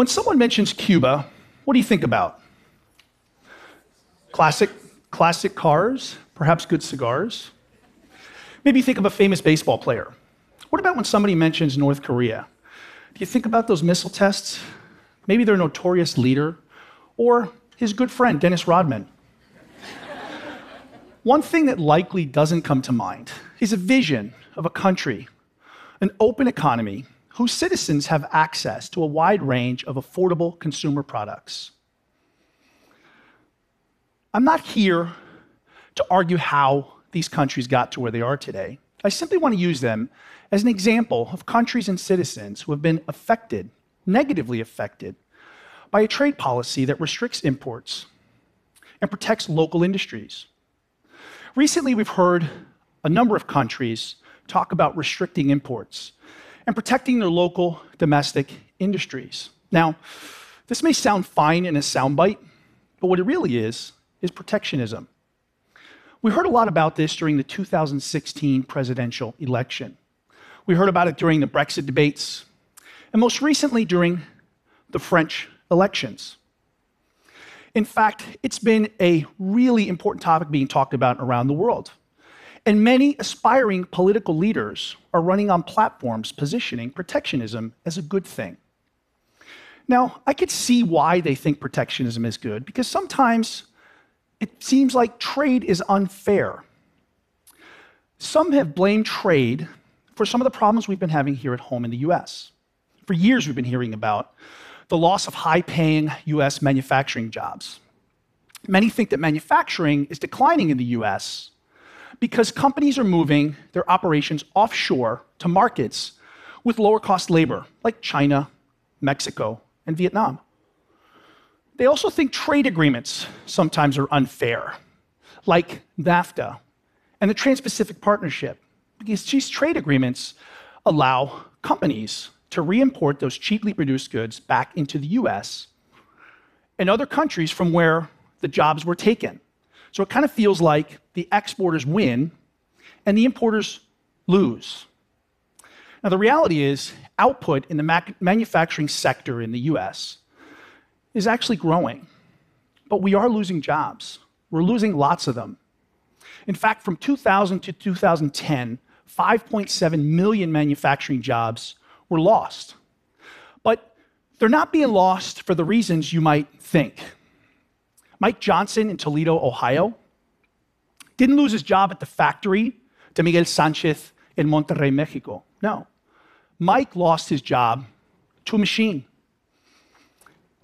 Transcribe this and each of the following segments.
When someone mentions Cuba, what do you think about? Classic, classic cars, perhaps good cigars. Maybe think of a famous baseball player. What about when somebody mentions North Korea? Do you think about those missile tests? Maybe their notorious leader or his good friend, Dennis Rodman. One thing that likely doesn't come to mind is a vision of a country, an open economy whose citizens have access to a wide range of affordable consumer products. I'm not here to argue how these countries got to where they are today. I simply want to use them as an example of countries and citizens who have been affected, negatively affected, by a trade policy that restricts imports and protects local industries. Recently, we've heard a number of countries talk about restricting imports and protecting their local domestic industries. Now, this may sound fine in a soundbite, but what it really is, is protectionism. We heard a lot about this during the 2016 presidential election. We heard about it during the Brexit debates, and most recently during the French elections. In fact, it's been a really important topic being talked about around the world. And many aspiring political leaders are running on platforms positioning protectionism as a good thing. Now, I could see why they think protectionism is good, because sometimes it seems like trade is unfair. Some have blamed trade for some of the problems we've been having here at home in the US. For years, we've been hearing about the loss of high paying US manufacturing jobs. Many think that manufacturing is declining in the US because companies are moving their operations offshore to markets with lower cost labor, like China, Mexico, and Vietnam. They also think trade agreements sometimes are unfair, like NAFTA and the Trans Pacific Partnership, because these trade agreements allow companies to re import those cheaply produced goods back into the US and other countries from where the jobs were taken. So it kind of feels like the exporters win and the importers lose. Now, the reality is, output in the manufacturing sector in the US is actually growing. But we are losing jobs. We're losing lots of them. In fact, from 2000 to 2010, 5.7 million manufacturing jobs were lost. But they're not being lost for the reasons you might think. Mike Johnson in Toledo, Ohio, didn't lose his job at the factory to Miguel Sanchez in Monterrey, Mexico. No. Mike lost his job to a machine.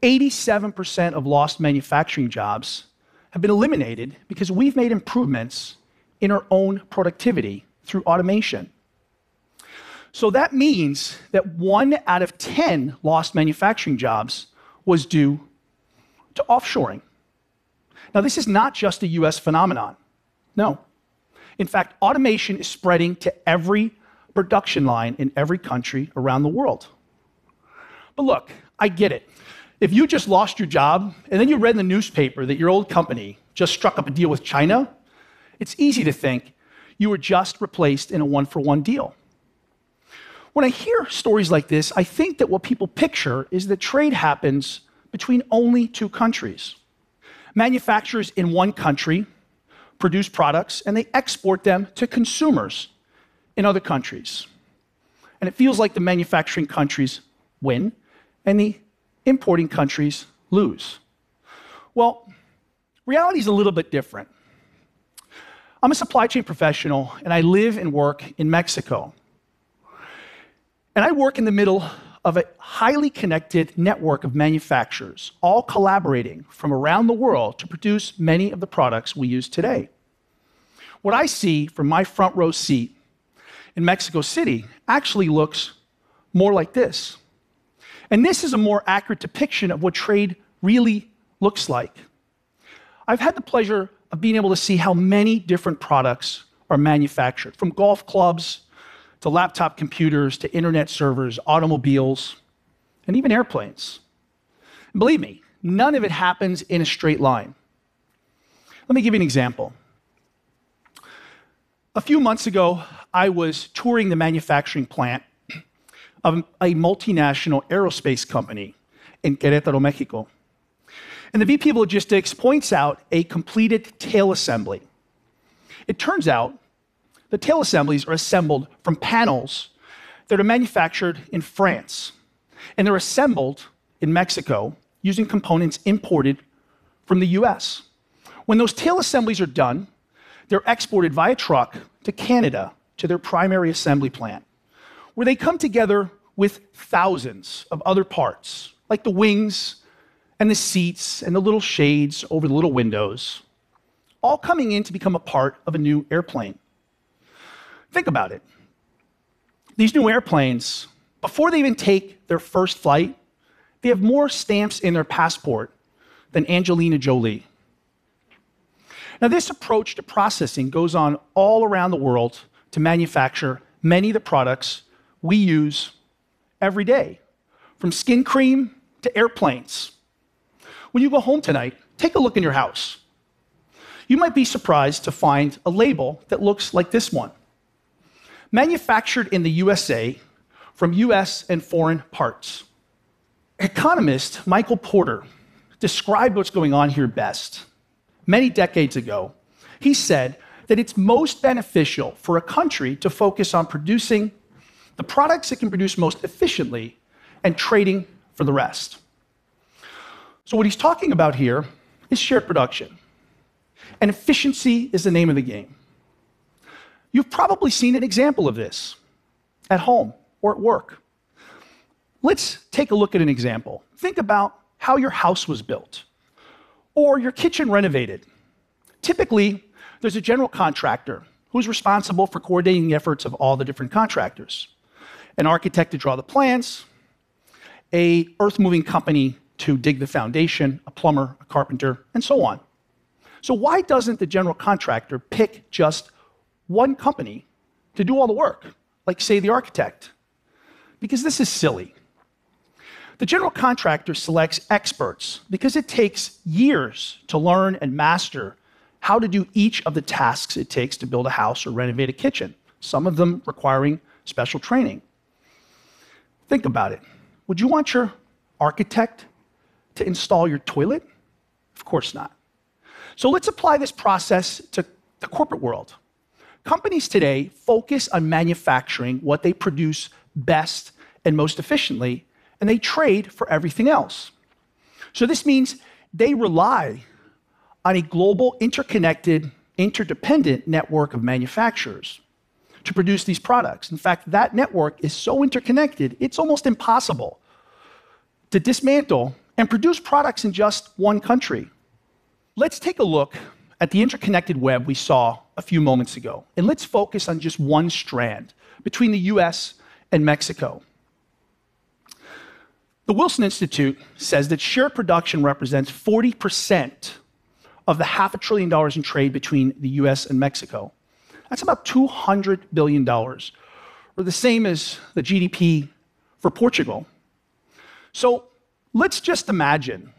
87% of lost manufacturing jobs have been eliminated because we've made improvements in our own productivity through automation. So that means that one out of 10 lost manufacturing jobs was due to offshoring. Now, this is not just a US phenomenon. No. In fact, automation is spreading to every production line in every country around the world. But look, I get it. If you just lost your job and then you read in the newspaper that your old company just struck up a deal with China, it's easy to think you were just replaced in a one for one deal. When I hear stories like this, I think that what people picture is that trade happens between only two countries. Manufacturers in one country produce products and they export them to consumers in other countries. And it feels like the manufacturing countries win and the importing countries lose. Well, reality is a little bit different. I'm a supply chain professional and I live and work in Mexico. And I work in the middle of a highly connected network of manufacturers, all collaborating from around the world to produce many of the products we use today. What I see from my front row seat in Mexico City actually looks more like this. And this is a more accurate depiction of what trade really looks like. I've had the pleasure of being able to see how many different products are manufactured, from golf clubs to laptop computers to internet servers, automobiles, and even airplanes. And believe me, none of it happens in a straight line. Let me give you an example. A few months ago, I was touring the manufacturing plant of a multinational aerospace company in Querétaro, Mexico. And the VP of Logistics points out a completed tail assembly. It turns out the tail assemblies are assembled from panels that are manufactured in France, and they're assembled in Mexico using components imported from the US. When those tail assemblies are done, they're exported via truck to Canada to their primary assembly plant, where they come together with thousands of other parts, like the wings and the seats and the little shades over the little windows, all coming in to become a part of a new airplane. Think about it. These new airplanes, before they even take their first flight, they have more stamps in their passport than Angelina Jolie. Now, this approach to processing goes on all around the world to manufacture many of the products we use every day, from skin cream to airplanes. When you go home tonight, take a look in your house. You might be surprised to find a label that looks like this one. Manufactured in the USA from US and foreign parts. Economist Michael Porter described what's going on here best. Many decades ago, he said that it's most beneficial for a country to focus on producing the products it can produce most efficiently and trading for the rest. So, what he's talking about here is shared production. And efficiency is the name of the game. You've probably seen an example of this at home or at work. Let's take a look at an example. Think about how your house was built or your kitchen renovated. Typically, there's a general contractor who's responsible for coordinating the efforts of all the different contractors. An architect to draw the plans, a earth moving company to dig the foundation, a plumber, a carpenter, and so on. So why doesn't the general contractor pick just one company to do all the work, like say the architect? Because this is silly. The general contractor selects experts because it takes years to learn and master how to do each of the tasks it takes to build a house or renovate a kitchen, some of them requiring special training. Think about it. Would you want your architect to install your toilet? Of course not. So let's apply this process to the corporate world. Companies today focus on manufacturing what they produce best and most efficiently and they trade for everything else. So this means they rely on a global, interconnected, interdependent network of manufacturers to produce these products. In fact, that network is so interconnected, it's almost impossible to dismantle and produce products in just one country. Let's take a look at the interconnected web we saw a few moments ago, and let's focus on just one strand between the US and Mexico. The Wilson Institute says that shared production represents 40% of the half a trillion dollars in trade between the US and Mexico. That's about $200 billion, or the same as the GDP for Portugal. So let's just imagine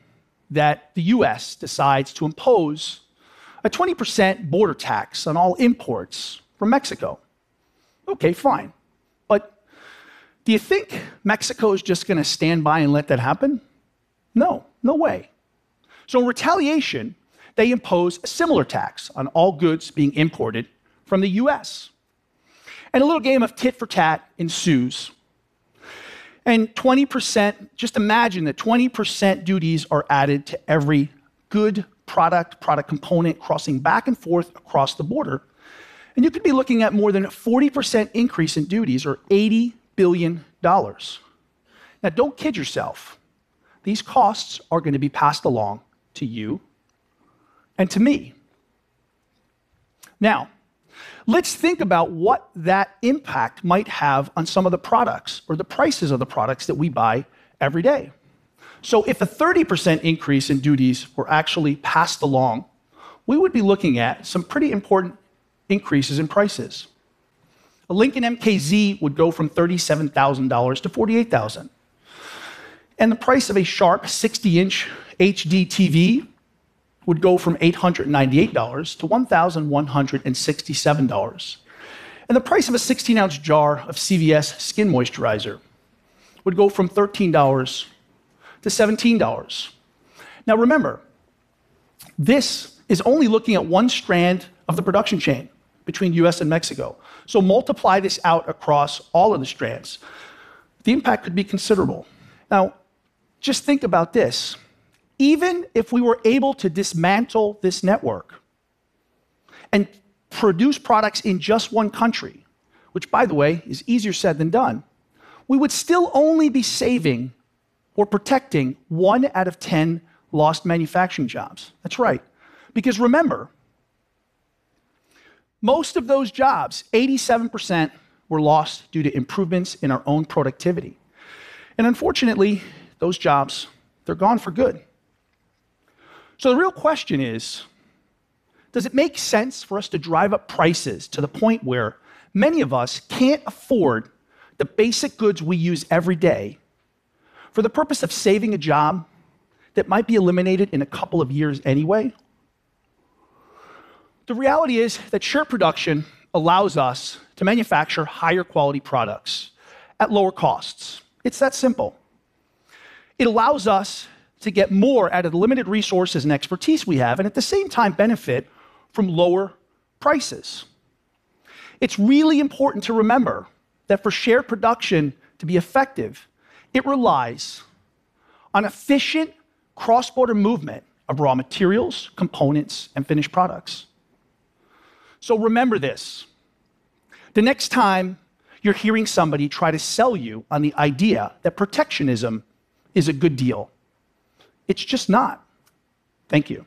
that the US decides to impose a 20% border tax on all imports from Mexico. Okay, fine. But do you think Mexico is just going to stand by and let that happen? No, no way. So, in retaliation, they impose a similar tax on all goods being imported from the US. And a little game of tit for tat ensues. And 20%, just imagine that 20% duties are added to every good product, product component crossing back and forth across the border. And you could be looking at more than a 40% increase in duties or $80 billion. Now, don't kid yourself. These costs are going to be passed along to you and to me. Now, let's think about what that impact might have on some of the products or the prices of the products that we buy every day. So, if a 30% increase in duties were actually passed along, we would be looking at some pretty important increases in prices. A Lincoln MKZ would go from $37,000 to $48,000. And the price of a Sharp 60-inch HD TV would go from $898 to $1,167. And the price of a 16-ounce jar of CVS skin moisturizer would go from $13 to to $17. Now remember, this is only looking at one strand of the production chain between US and Mexico. So multiply this out across all of the strands. The impact could be considerable. Now, just think about this. Even if we were able to dismantle this network and produce products in just one country, which, by the way, is easier said than done, we would still only be saving or protecting one out of 10 lost manufacturing jobs. That's right. Because remember, most of those jobs, 87%, were lost due to improvements in our own productivity. And unfortunately, those jobs, they're gone for good. So the real question is does it make sense for us to drive up prices to the point where many of us can't afford the basic goods we use every day for the purpose of saving a job that might be eliminated in a couple of years anyway? The reality is that shared production allows us to manufacture higher quality products at lower costs. It's that simple. It allows us to get more out of the limited resources and expertise we have, and at the same time benefit from lower prices. It's really important to remember that for shared production to be effective, it relies on efficient cross border movement of raw materials, components, and finished products. So remember this. The next time you're hearing somebody try to sell you on the idea that protectionism is a good deal, it's just not. Thank you.